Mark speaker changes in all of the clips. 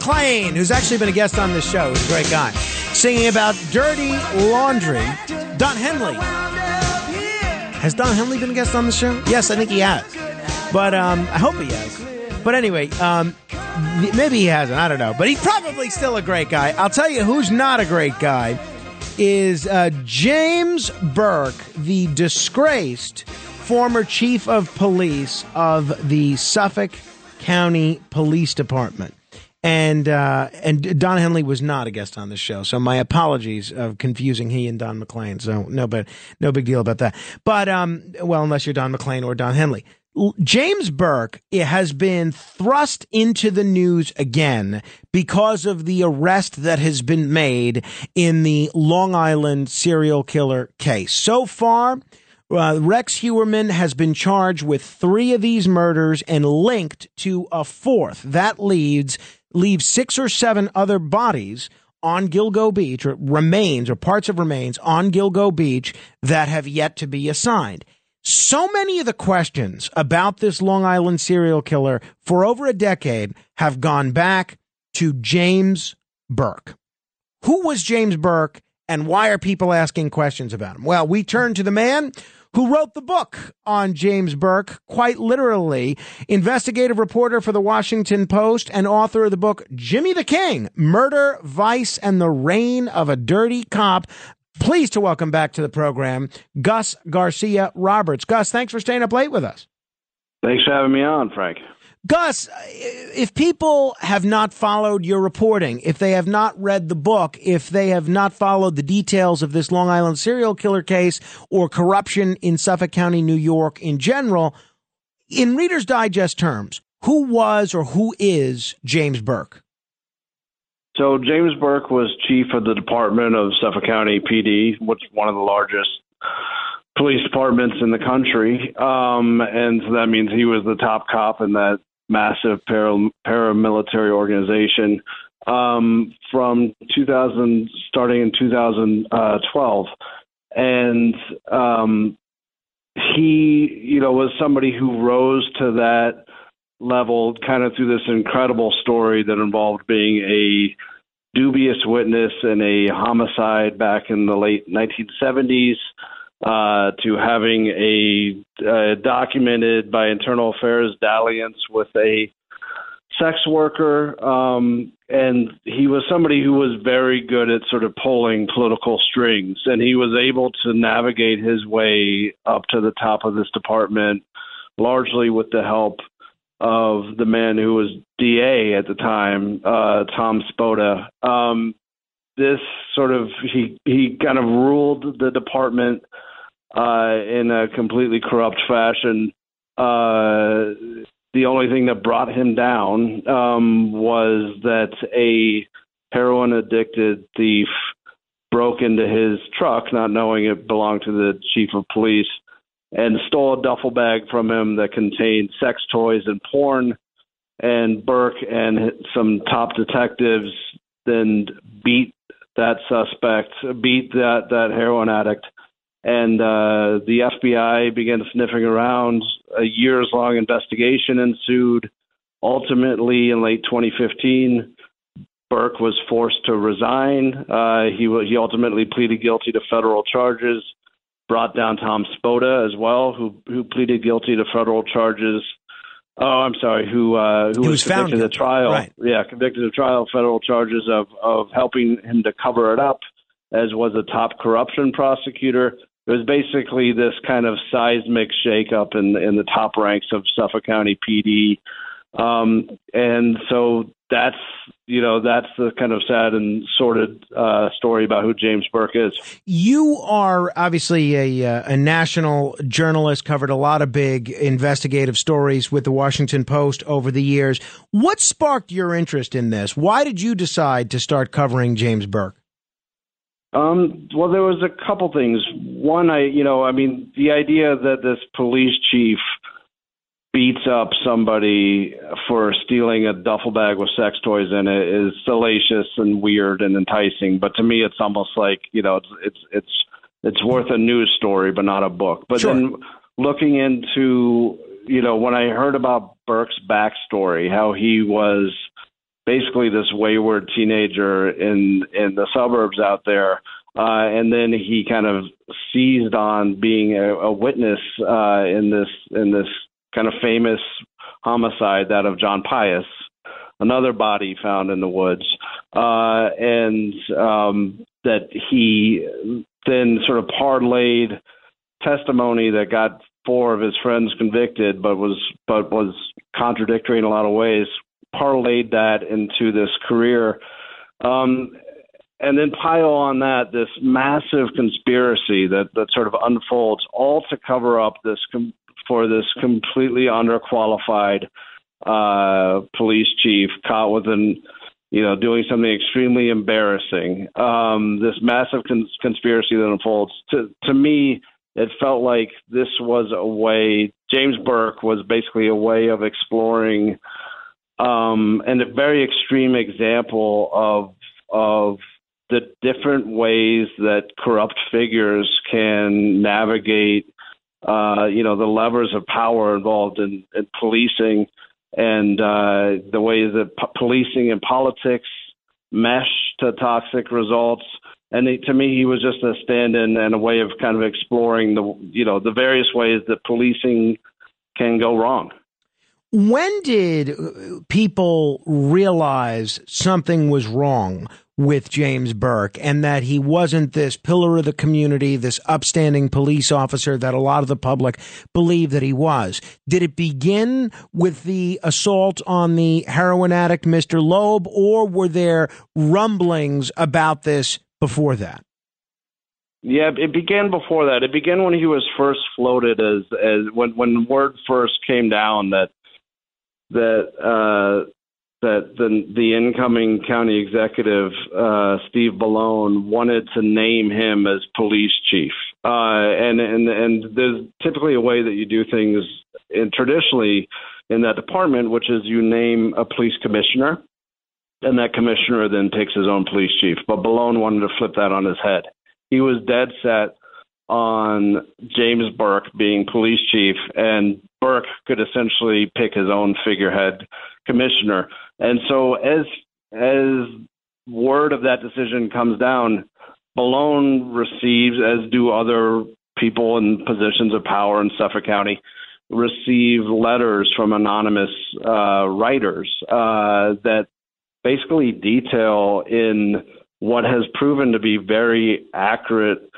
Speaker 1: McLean, who's actually been a guest on this show, is a great guy, singing about dirty laundry. Don Henley. Has Don Henley been a guest on the show? Yes, I think he has. But um, I hope he has. But anyway, um, maybe he hasn't. I don't know. But he's probably still a great guy. I'll tell you who's not a great guy is uh, James Burke, the disgraced former chief of police of the Suffolk County Police Department. And uh, and Don Henley was not a guest on the show, so my apologies of confusing he and Don McLean. So no, but no big deal about that. But um, well, unless you're Don McLean or Don Henley, James Burke has been thrust into the news again because of the arrest that has been made in the Long Island serial killer case. So far, uh, Rex Heuermann has been charged with three of these murders and linked to a fourth. That leaves leaves six or seven other bodies on Gilgo Beach, or remains or parts of remains on Gilgo Beach that have yet to be assigned. So many of the questions about this Long Island serial killer for over a decade have gone back to James Burke. Who was James Burke and why are people asking questions about him? Well, we turn to the man who wrote the book on James Burke, quite literally, investigative reporter for the Washington Post and author of the book Jimmy the King, Murder, Vice, and the Reign of a Dirty Cop. Pleased to welcome back to the program Gus Garcia Roberts. Gus, thanks for staying up late with us.
Speaker 2: Thanks for having me on, Frank.
Speaker 1: Gus, if people have not followed your reporting, if they have not read the book, if they have not followed the details of this Long Island serial killer case or corruption in Suffolk County, New York in general, in Reader's Digest terms, who was or who is James Burke?
Speaker 2: So James Burke was chief of the Department of Suffolk County PD, which is one of the largest police departments in the country. Um, and so that means he was the top cop in that massive para- paramilitary organization um, from 2000, starting in 2012. And um, he, you know, was somebody who rose to that level kind of through this incredible story that involved being a dubious witness in a homicide back in the late 1970s uh, to having a uh, documented by internal affairs dalliance with a sex worker um, and he was somebody who was very good at sort of pulling political strings and he was able to navigate his way up to the top of this department largely with the help of the man who was DA at the time, uh, Tom Spota. Um, this sort of he he kind of ruled the department uh, in a completely corrupt fashion. Uh, the only thing that brought him down um, was that a heroin addicted thief broke into his truck, not knowing it belonged to the chief of police, and stole a duffel bag from him that contained sex toys and porn. And Burke and some top detectives then beat that suspect, beat that that heroin addict, and uh, the FBI began sniffing around. A years long investigation ensued. Ultimately, in late 2015, Burke was forced to resign. Uh, he he ultimately pleaded guilty to federal charges. Brought down Tom Spota as well, who who pleaded guilty to federal charges. Oh, I'm sorry. Who uh, who
Speaker 1: He
Speaker 2: was,
Speaker 1: was found
Speaker 2: convicted of trial?
Speaker 1: right.
Speaker 2: Yeah, convicted of trial, federal charges of of helping him to cover it up, as was a top corruption prosecutor. It was basically this kind of seismic shakeup in in the top ranks of Suffolk County PD, um, and so that's you know that's the kind of sad and sordid uh, story about who James Burke is.
Speaker 1: You are obviously a, uh, a national journalist, covered a lot of big investigative stories with the Washington Post over the years. What sparked your interest in this? Why did you decide to start covering James Burke?
Speaker 2: Um, well, there was a couple things. One, I, you know, I mean, the idea that this police chief beats up somebody for stealing a duffel bag with sex toys in it is salacious and weird and enticing. But to me, it's almost like you know, it's it's it's it's worth a news story, but not a book. But
Speaker 1: Sure.
Speaker 2: then looking into, you know, when I heard about Burke's backstory, how he was basically this wayward teenager in in the suburbs out there. Uh, and then he kind of seized on being a, a witness uh, in this in this kind of famous homicide, that of John Pius, another body found in the woods, uh, and um, that he then sort of parlayed testimony that got four of his friends convicted, but was but was contradictory in a lot of ways. Parlayed that into this career, um, and then pile on that this massive conspiracy that that sort of unfolds, all to cover up this com- for this completely underqualified uh, police chief caught with an you know, doing something extremely embarrassing. Um, this massive cons- conspiracy that unfolds. To to me, it felt like this was a way. James Burke was basically a way of exploring, um, and a very extreme example of of the different ways that corrupt figures can navigate. Uh, you know, the levers of power involved in, in policing and uh, the ways that policing and politics mesh to toxic results. And to me, he was just a stand-in and a way of kind of exploring the, you know, the various ways that policing can go wrong.
Speaker 1: When did uh, people realize something was wrong with James Burke and that he wasn't this pillar of the community, this upstanding police officer that a lot of the public believed that he was? Did it begin with the assault on the heroin addict, Mr. Loeb, or were there rumblings about this before that?
Speaker 2: Yeah, it began before that. It began when he was first floated as as when when word first came down that that uh, that the the incoming county executive uh, Steve Bellone wanted to name him as police chief. Uh, and and and there's typically a way that you do things in, traditionally in that department, which is you name a police commissioner, and that commissioner then picks his own police chief. But Bellone wanted to flip that on his head. He was dead set on James Burke being police chief, and Burke could essentially pick his own figurehead commissioner. And so, as as word of that decision comes down, Bellone receives, as do other people in positions of power in Suffolk County, receive letters from anonymous uh, writers uh, that basically detail in what has proven to be very accurate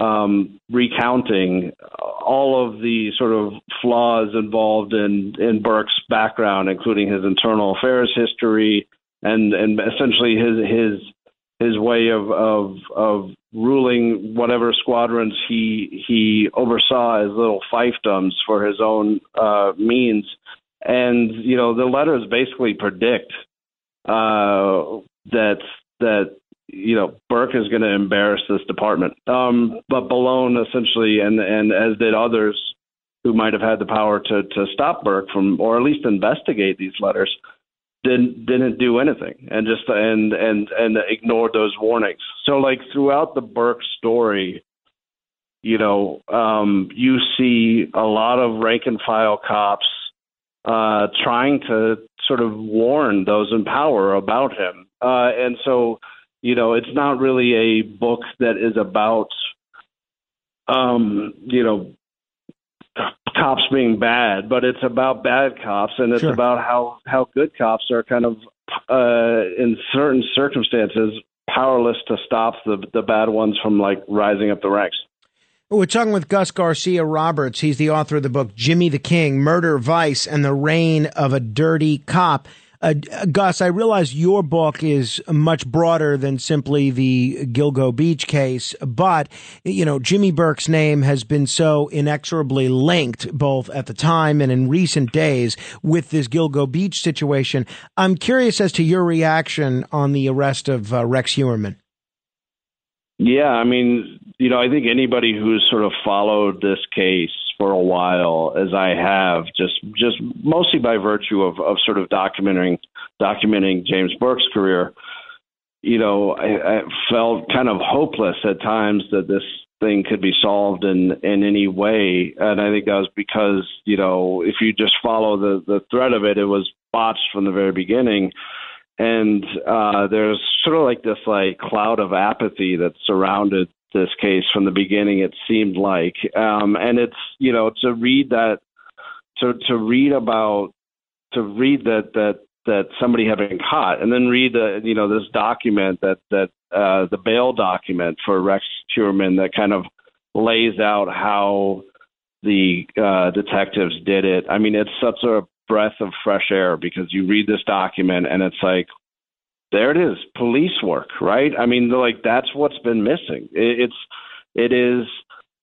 Speaker 2: um, recounting all of the sort of flaws involved in in Burke's background, including his internal affairs history and and essentially his his his way of of of ruling whatever squadrons he he oversaw as little fiefdoms for his own uh, means. And you know the letters basically predict uh, that that you know Burke is going to embarrass this department. Um, but Bellone essentially, and and as did others who might have had the power to to stop Burke from, or at least investigate these letters, didn't didn't do anything, and just and and and ignored those warnings. So like throughout the Burke story. You know, um, you see a lot of rank and file cops uh, trying to sort of warn those in power about him. Uh, and so, you know, it's not really a book that is about, um, you know, cops being bad, but it's about bad cops, and it's
Speaker 1: Sure.
Speaker 2: about how how good cops are kind of uh, in certain circumstances powerless to stop the the bad ones from like rising up the ranks.
Speaker 1: We're talking with Gus Garcia Roberts. He's the author of the book Jimmy the King Murder, Vice, and the Reign of a Dirty Cop. Uh, Gus, I realize your book is much broader than simply the Gilgo Beach case, but, you know, Jimmy Burke's name has been so inexorably linked both at the time and in recent days with this Gilgo Beach situation. I'm curious as to your reaction on the arrest of uh, Rex Heuermann.
Speaker 2: Yeah, I mean, you know, I think anybody who's sort of followed this case for a while, as I have, just just mostly by virtue of, of sort of documenting documenting James Burke's career, you know, I, I felt kind of hopeless at times that this thing could be solved in in any way, and I think that was because you know, if you just follow the the thread of it, it was botched from the very beginning. And uh, there's sort of like this like cloud of apathy that surrounded this case from the beginning. It seemed like, um, and it's you know to read that to to read about to read that that that somebody had been caught, and then read the you know this document that that uh, the bail document for Rex Heuermann that kind of lays out how the uh, detectives did it. I mean, it's such a breath of fresh air because you read this document and it's like, there it is, police work, right? I mean, like that's what's been missing. It, it's, it is,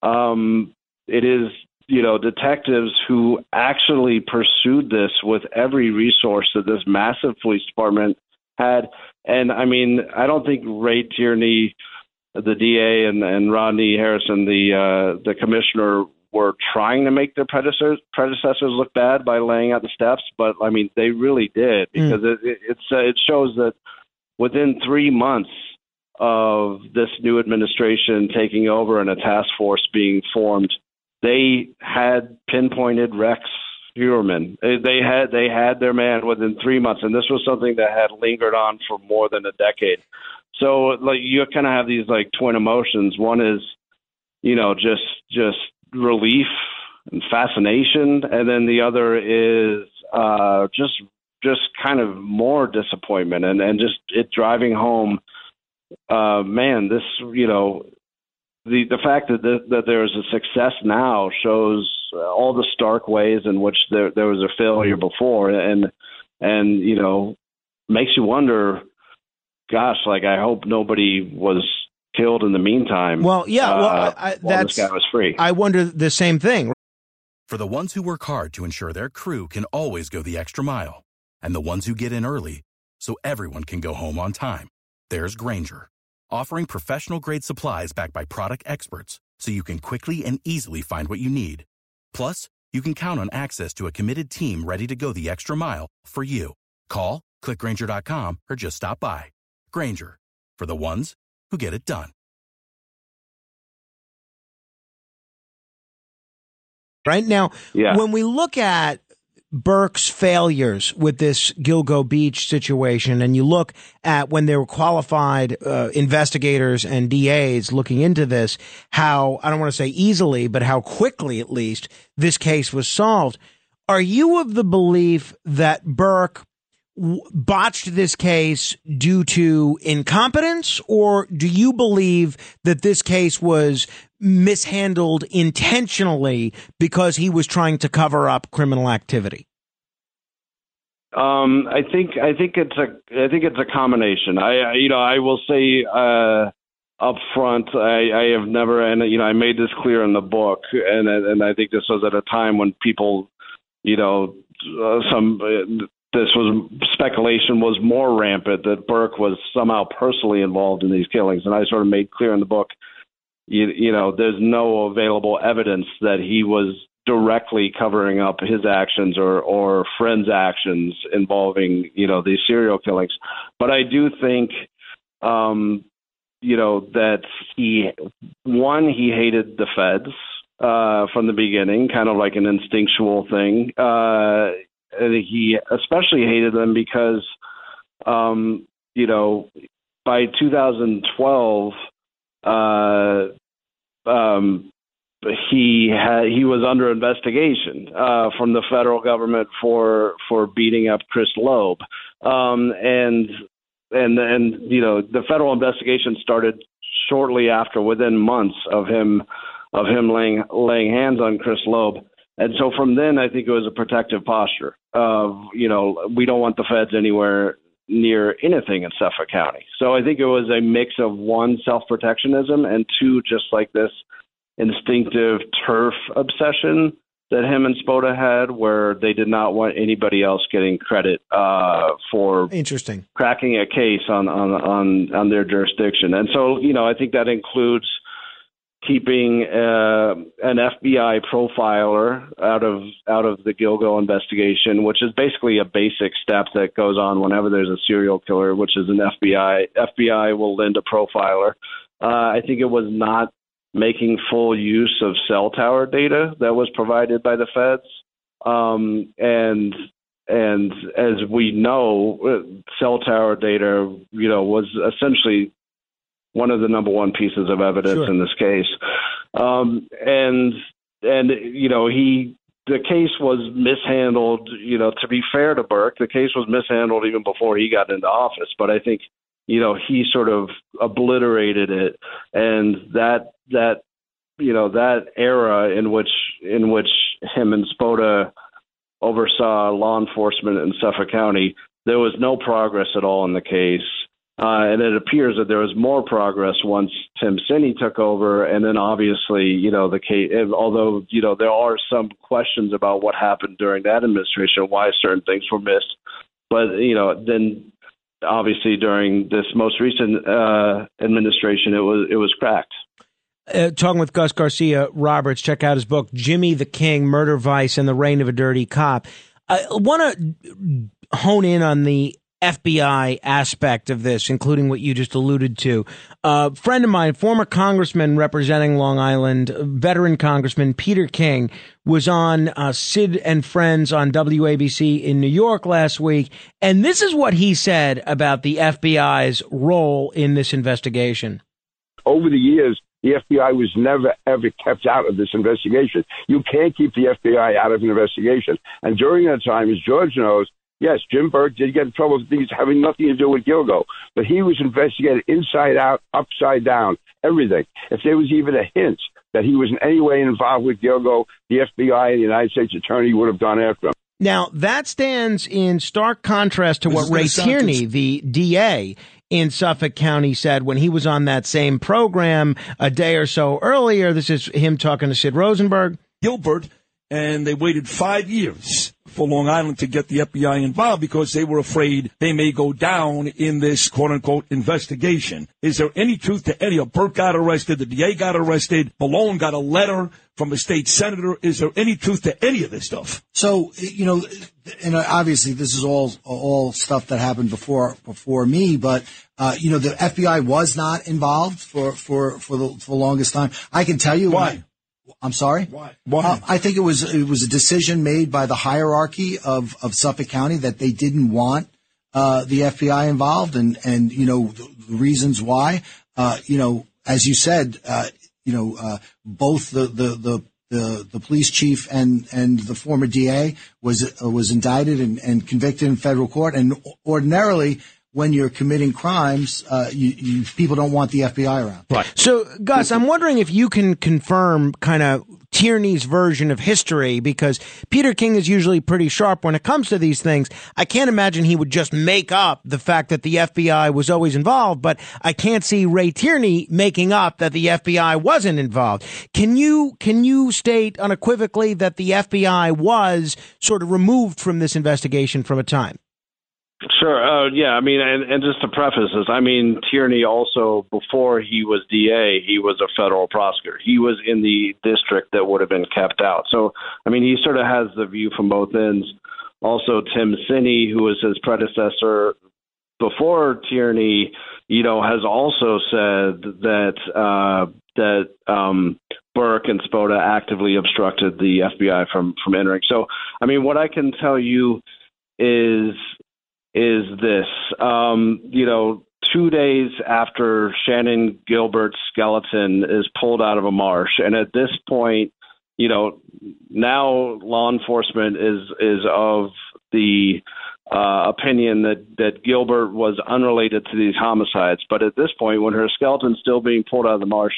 Speaker 2: um, it is, you know, detectives who actually pursued this with every resource that this massive police department had. And I mean, I don't think Ray Tierney, the DA, and and Rodney Harrison, the uh, the commissioner, were trying to make their predecessors predecessors look bad by laying out the steps, but I mean they really did because it, it it's uh, it shows that within three months of this new administration taking over and a task force being formed, they had pinpointed Rex Heuermann. They they had they had their man within three months, and this was something that had lingered on for more than a decade. So like you kind of have these like twin emotions. One is you know just just relief and fascination, and then the other is uh, just just kind of more disappointment and and just it driving home. Uh, man, this you know the the fact that th- that there is a success now shows all the stark ways in which there there was a failure before, and and you know makes you wonder. Gosh, like I hope nobody was killed in the meantime.
Speaker 1: Well, yeah, well,
Speaker 2: uh,
Speaker 1: I, I, that's.
Speaker 2: this guy was free.
Speaker 1: I wonder the same thing.
Speaker 3: For the ones who work hard to ensure their crew can always go the extra mile, and the ones who get in early so everyone can go home on time, there's Grainger, offering professional grade supplies backed by product experts so you can quickly and easily find what you need. Plus, you can count on access to a committed team ready to go the extra mile for you. Call, clickgranger.com, or just stop by. Grainger, for the ones who get it done.
Speaker 1: right now
Speaker 2: Yeah.
Speaker 1: when we look at Burke's failures with this Gilgo Beach situation, and you look at when there were qualified uh, investigators and DAs looking into this, how I don't want to say easily, but how quickly at least this case was solved. Are you of the belief that Burke w- botched this case due to incompetence, or do you believe that this case was mishandled intentionally because he was trying to cover up criminal activity?
Speaker 2: Um, I think I think it's a I think it's a combination. I, I you know I will say uh, up front I, I have never and you know I made this clear in the book and and I think this was at a time when people you know uh, some uh, this was speculation was more rampant that Burke was somehow personally involved in these killings and I sort of made clear in the book you, you know there's no available evidence that he was directly covering up his actions or or friends' actions involving you know these serial killings. But I do think, um, you know, that he one he hated the feds uh, from the beginning, kind of like an instinctual thing. Uh, he especially hated them because, um, you know, by 2012. Uh, um, he had he was under investigation uh, from the federal government for for beating up Chris Loeb, um, and and and you know the federal investigation started shortly after, within months of him of him laying laying hands on Chris Loeb. And so from then, I think it was a protective posture of, you know, we don't want the feds anywhere near anything in Suffolk County. So I think it was a mix of one, self protectionism, and two, just like this instinctive turf obsession that him and Spota had, where they did not want anybody else getting credit uh, for
Speaker 1: Interesting.
Speaker 2: cracking a case on, on on on their jurisdiction. And so, you know, I think that includes keeping uh, an FBI profiler out of out of the Gilgo investigation, which is basically a basic step that goes on whenever there's a serial killer, which is an FBI FBI will lend a profiler. Uh, I think it was not making full use of cell tower data that was provided by the feds, um, and and as we know, uh, cell tower data, you know, was essentially one of the number one pieces of evidence
Speaker 1: Sure.
Speaker 2: in this case. Um, and and you know he the case was mishandled. You know, to be fair to Burke, the case was mishandled even before he got into office. But I think you know he sort of obliterated it, and that that you know that era in which in which him and Spota oversaw law enforcement in Suffolk County, there was no progress at all in the case. Uh, and it appears that there was more progress once Tim Sini took over, and then obviously, you know, the case. Although you know there are some questions about what happened during that administration, why certain things were missed, but you know, then obviously during this most recent uh, administration, it was it was cracked.
Speaker 1: uh, talking with Gus Garcia Roberts. Check out his book, Jimmy the King, Murder Vice and the Reign of a Dirty Cop. I want to hone in on the FBI aspect of this, including what you just alluded to. A friend of mine, former congressman representing Long Island, veteran congressman Peter King, was on uh, Sid and Friends on WABC in New York last week. And this is what he said about the FBI's role in this investigation.
Speaker 4: over the years, the FBI was never ever kept out of this investigation. You can't keep the FBI out of an investigation. And during that time, as George knows, yes, Jim Burke did get in trouble with things having nothing to do with Gilgo, but he was investigated inside out, upside down, everything. If there was even a hint that he was in any way involved with Gilgo, the FBI and the United States Attorney would have gone after him.
Speaker 1: Now that stands in stark contrast to what Ray Tierney, the DA in Suffolk County, said when he was on that same program a day or so earlier. This is him talking to Sid Rosenberg.
Speaker 5: Gilbert, and they waited five years for Long Island to get the FBI involved because they were afraid they may go down in this quote unquote investigation. Is there any truth to any of Burke got arrested, the DA got arrested, Malone got a letter from a state senator? Is there any truth to any of this stuff?
Speaker 6: So you know, and obviously this is all all stuff that happened before before me, but uh, you know the FBI was not involved for for for the, for the longest time. I can tell you
Speaker 5: Why?
Speaker 6: I'm sorry.
Speaker 5: Why? Why?
Speaker 6: Uh, I think it was it was a decision made by the hierarchy of of Suffolk County that they didn't want uh, the FBI involved, and and you know the, the reasons why. Uh, you know, as you said, uh, you know, uh, both the the the the, the police chief and, and the former DA was uh, was indicted and, and convicted in federal court. And ordinarily, when you're committing crimes, uh, you, you people don't want the FBI around. Right.
Speaker 1: So, Gus, I'm wondering if you can confirm kind of Tierney's version of history because Peter King is usually pretty sharp when it comes to these things. I can't imagine he would just make up the fact that the FBI was always involved, but I can't see Ray Tierney making up that the FBI wasn't involved. Can you can you state unequivocally that the FBI was sort of removed from this investigation from a time?
Speaker 2: Sure. Uh, yeah. I mean, and, and just to preface this, I mean, Tierney also, before he was DA, he was a federal prosecutor. He was in the district that would have been kept out. So, I mean, he sort of has the view from both ends. Also, Tim Sini, who was his predecessor before Tierney, you know, has also said that uh, that um, Burke and Spota actively obstructed the FBI from from entering. So, I mean, what I can tell you is is this. Um, you know, two days after Shannon Gilbert's skeleton is pulled out of a marsh, and at this point, you know, now law enforcement is is of the uh, opinion that that Gilbert was unrelated to these homicides. But at this point, when her skeleton's still being pulled out of the marsh,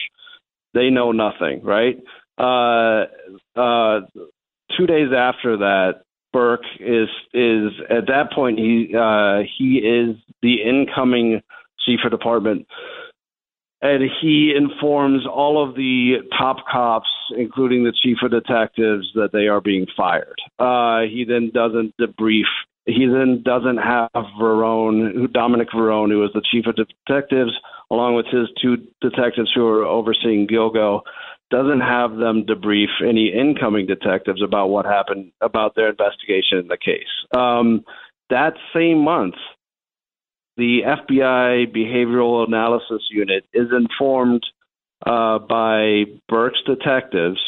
Speaker 2: they know nothing, right? Uh, uh, two days after that, Burke is is at that point he uh, he is the incoming chief of department, and he informs all of the top cops, including the chief of detectives, that they are being fired. Uh, he then doesn't debrief. He then doesn't have Varrone, who Dominick Varrone, who is the chief of detectives, along with his two detectives who are overseeing Gilgo, doesn't have them debrief any incoming detectives about what happened about their investigation in the case. Um, that same month, the FBI Behavioral Analysis Unit is informed uh, by Burke's detectives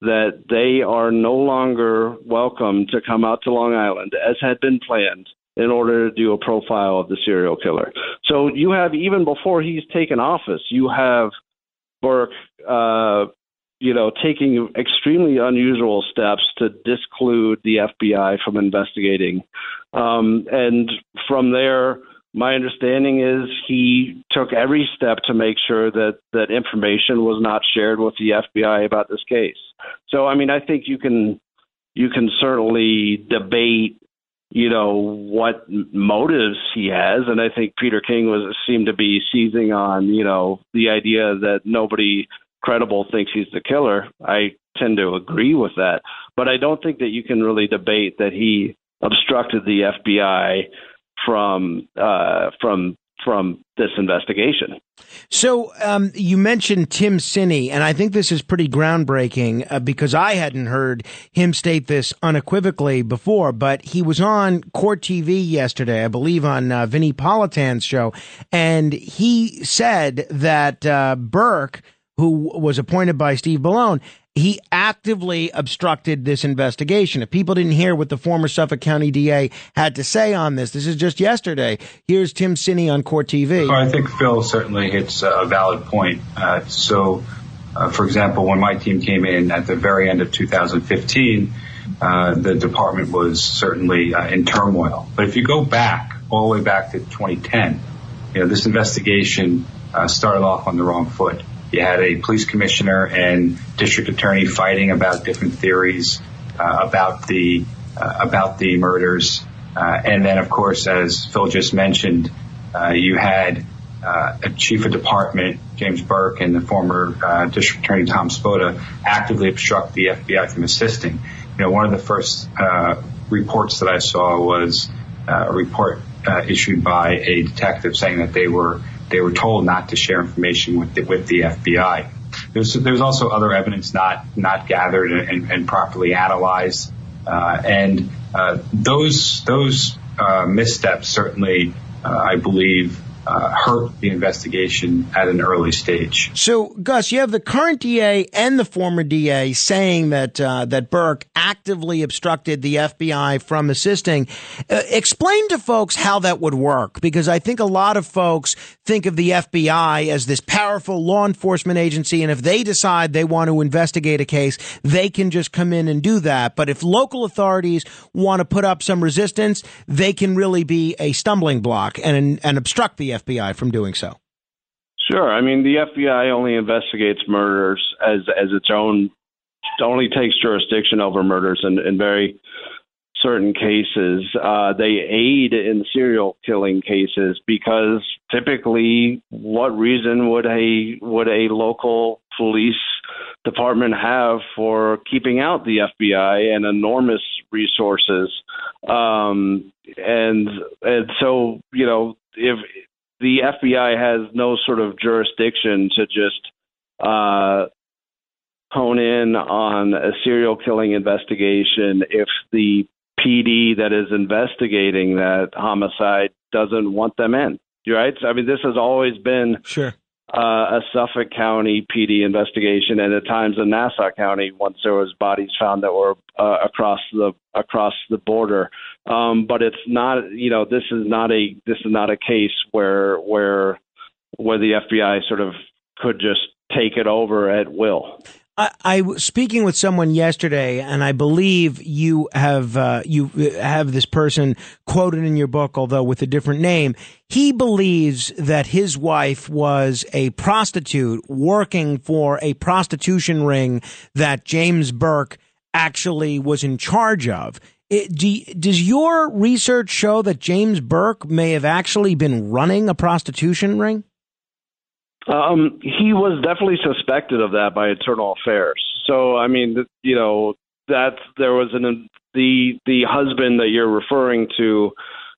Speaker 2: that they are no longer welcome to come out to Long Island, as had been planned, in order to do a profile of the serial killer. So you have, even before he's taken office, you have Burke, uh, you know, taking extremely unusual steps to disclude the FBI from investigating. Um, and from there, my understanding is he took every step to make sure that that information was not shared with the FBI about this case. So, I mean, I think you can you can certainly debate you know what motives he has and i think peter king was seemed to be seizing on you know the idea that nobody credible thinks he's the killer i tend to agree with that but i don't think that you can really debate that he obstructed the fbi from uh from from this investigation
Speaker 1: So um, you mentioned Tim Sini, and I think this is pretty groundbreaking uh, because I hadn't heard him state this unequivocally before. But he was on Court TV yesterday, I believe, on uh, Vinnie Politan's show, and he said that uh, Burke, who was appointed by Steve Bellone, he actively obstructed this investigation. If people didn't hear what the former Suffolk County DA had to say on this, this is just yesterday. Here's Tim Sini on Court TV.
Speaker 7: I think Phil certainly hits a valid point. Uh, so, uh, for example, when my team came in at the very end of 2015, uh, the department was certainly uh, in turmoil. But if you go back all the way back to 2010, you know this investigation uh, started off on the wrong foot. You had a police commissioner and district attorney fighting about different theories uh, about the uh, about the murders, uh, and then of course, as Phil just mentioned, uh, you had uh, a chief of department James Burke and the former district attorney Tom Spota actively obstruct the FBI from assisting. You know, one of the first reports that I saw was a report issued by a detective saying that they were they were told not to share information with the, with the FBI. There's there's also other evidence not not gathered and, and properly analyzed, uh, and uh, those those uh, missteps certainly, uh, I believe, uh, hurt the investigation at an early stage.
Speaker 1: So, Gus, you have the current DA and the former DA saying that uh, that Burke actively obstructed the FBI from assisting. Uh, explain to folks how that would work, because I think a lot of folks think of the FBI as this powerful law enforcement agency, and if they decide they want to investigate a case, they can just come in and do that. But if local authorities want to put up some resistance, they can really be a stumbling block and and obstruct the FBI from doing so.
Speaker 2: Sure. I mean, the FBI only investigates murders as as its own, only takes jurisdiction over murders in, in very certain cases. Uh, they aid in serial killing cases because typically, what reason would a would a local police department have for keeping out the FBI and enormous resources? Um, and and so you know if the FBI has no sort of jurisdiction to just uh, hone in on a serial killing investigation if the PD that is investigating that homicide doesn't want them in. Right? So, I mean, this has always been
Speaker 1: Sure.
Speaker 2: Uh, a Suffolk County PD investigation, and at times in Nassau County once there was bodies found that were uh, across the across the border. Um, but it's not, you know, this is not a this is not a case where where where the FBI sort of could just take it over at will.
Speaker 1: I, I was speaking with someone yesterday, and I believe you have uh, you have this person quoted in your book, although with a different name. He believes that his wife was a prostitute working for a prostitution ring that James Burke actually was in charge of. It, do, does your research show that James Burke may have actually been running a prostitution ring?
Speaker 2: Um, he was definitely suspected of that by Internal Affairs. So, I mean, you know, that there was an the the husband that you're referring to,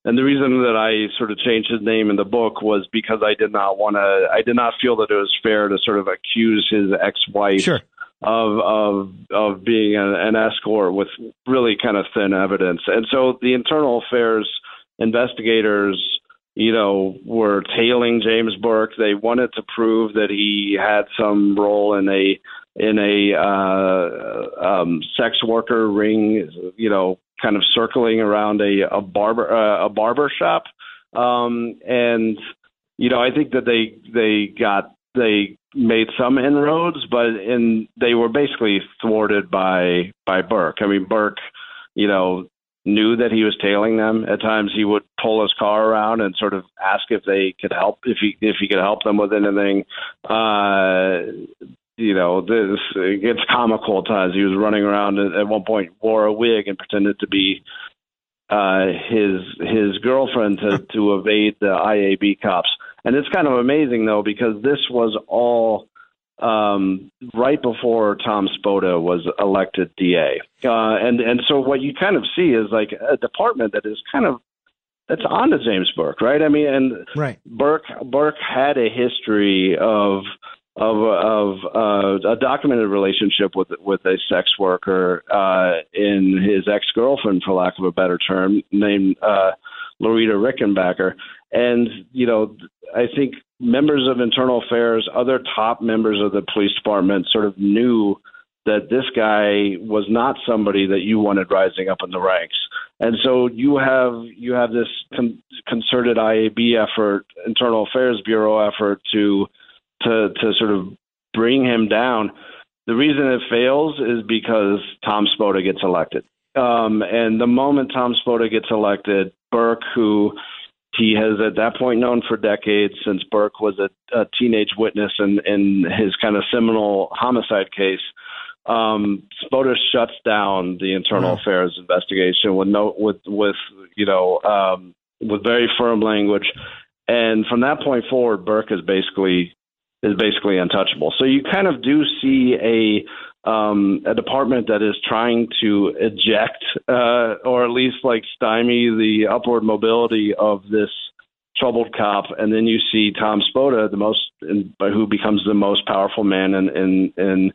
Speaker 2: and the reason that I sort of changed his name in the book was because I did not want to. I did not feel that it was fair to sort of accuse his ex-wife.
Speaker 1: Sure.
Speaker 2: Of of of being an, an escort with really kind of thin evidence, and so the internal affairs investigators you know, were tailing James Burke. They wanted to prove that he had some role in a in a uh, um, sex worker ring, you know, kind of circling around a a barber uh, a barber shop. Um, and you know, I think that they they got they made some inroads, but in they were basically thwarted by by Burke. I mean, Burke, you know, knew that he was tailing them. At times, he would pull his car around and sort of ask if they could help, if he if he could help them with anything. Uh, you know, this it's comical at times. He was running around and at one point wore a wig and pretended to be uh, his his girlfriend to to evade the IAB cops. And it's kind of amazing though because this was all um, right before Tom Spota was elected DA, uh, and and so what you kind of see is like a department that is kind of that's on to James Burke, right? I mean, and
Speaker 1: right.
Speaker 2: Burke Burke had a history of of of uh, a documented relationship with with a sex worker uh, in his ex girlfriend, for lack of a better term, named uh, Loretta Rickenbacker. And you know, I think members of internal affairs, other top members of the police department, sort of knew that this guy was not somebody that you wanted rising up in the ranks. And so you have you have this con- concerted IAB effort, internal affairs bureau effort to to to sort of bring him down. The reason it fails is because Tom Spota gets elected. Um, and the moment Tom Spota gets elected, Burke, who he has at that point known for decades since Burke was a, a teenage witness in, in his kind of seminal homicide case. Um, Spota shuts down the internal
Speaker 1: Wow.
Speaker 2: affairs investigation with no with with you know um, with very firm language, and from that point forward, Burke is basically is basically untouchable. So you kind of do see a um, a department that is trying to eject uh, or at least like stymie the upward mobility of this troubled cop, and then you see Tom Spota, the most in, who becomes the most powerful man in in, in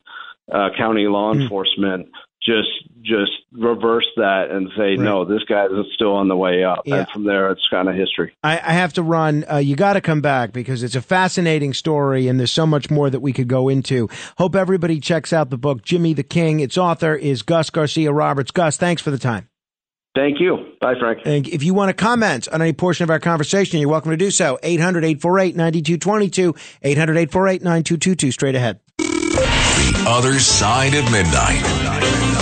Speaker 2: uh, county law enforcement. Just just reverse that and say no, this guy is still on the way up,
Speaker 1: Yeah.
Speaker 2: and from there it's kind of history.
Speaker 1: I, I have to run. Uh, you got to come back because it's a fascinating story, and there's so much more that we could go into. Hope everybody checks out the book, Jimmy the King. Its author is Gus Garcia Roberts. Gus, thanks for the time.
Speaker 2: Thank you. Bye, Frank.
Speaker 1: And if you want to comment on any portion of our conversation, you're welcome to do so. 800 848 9222, 800 848 9222, straight ahead.
Speaker 8: The other side of midnight.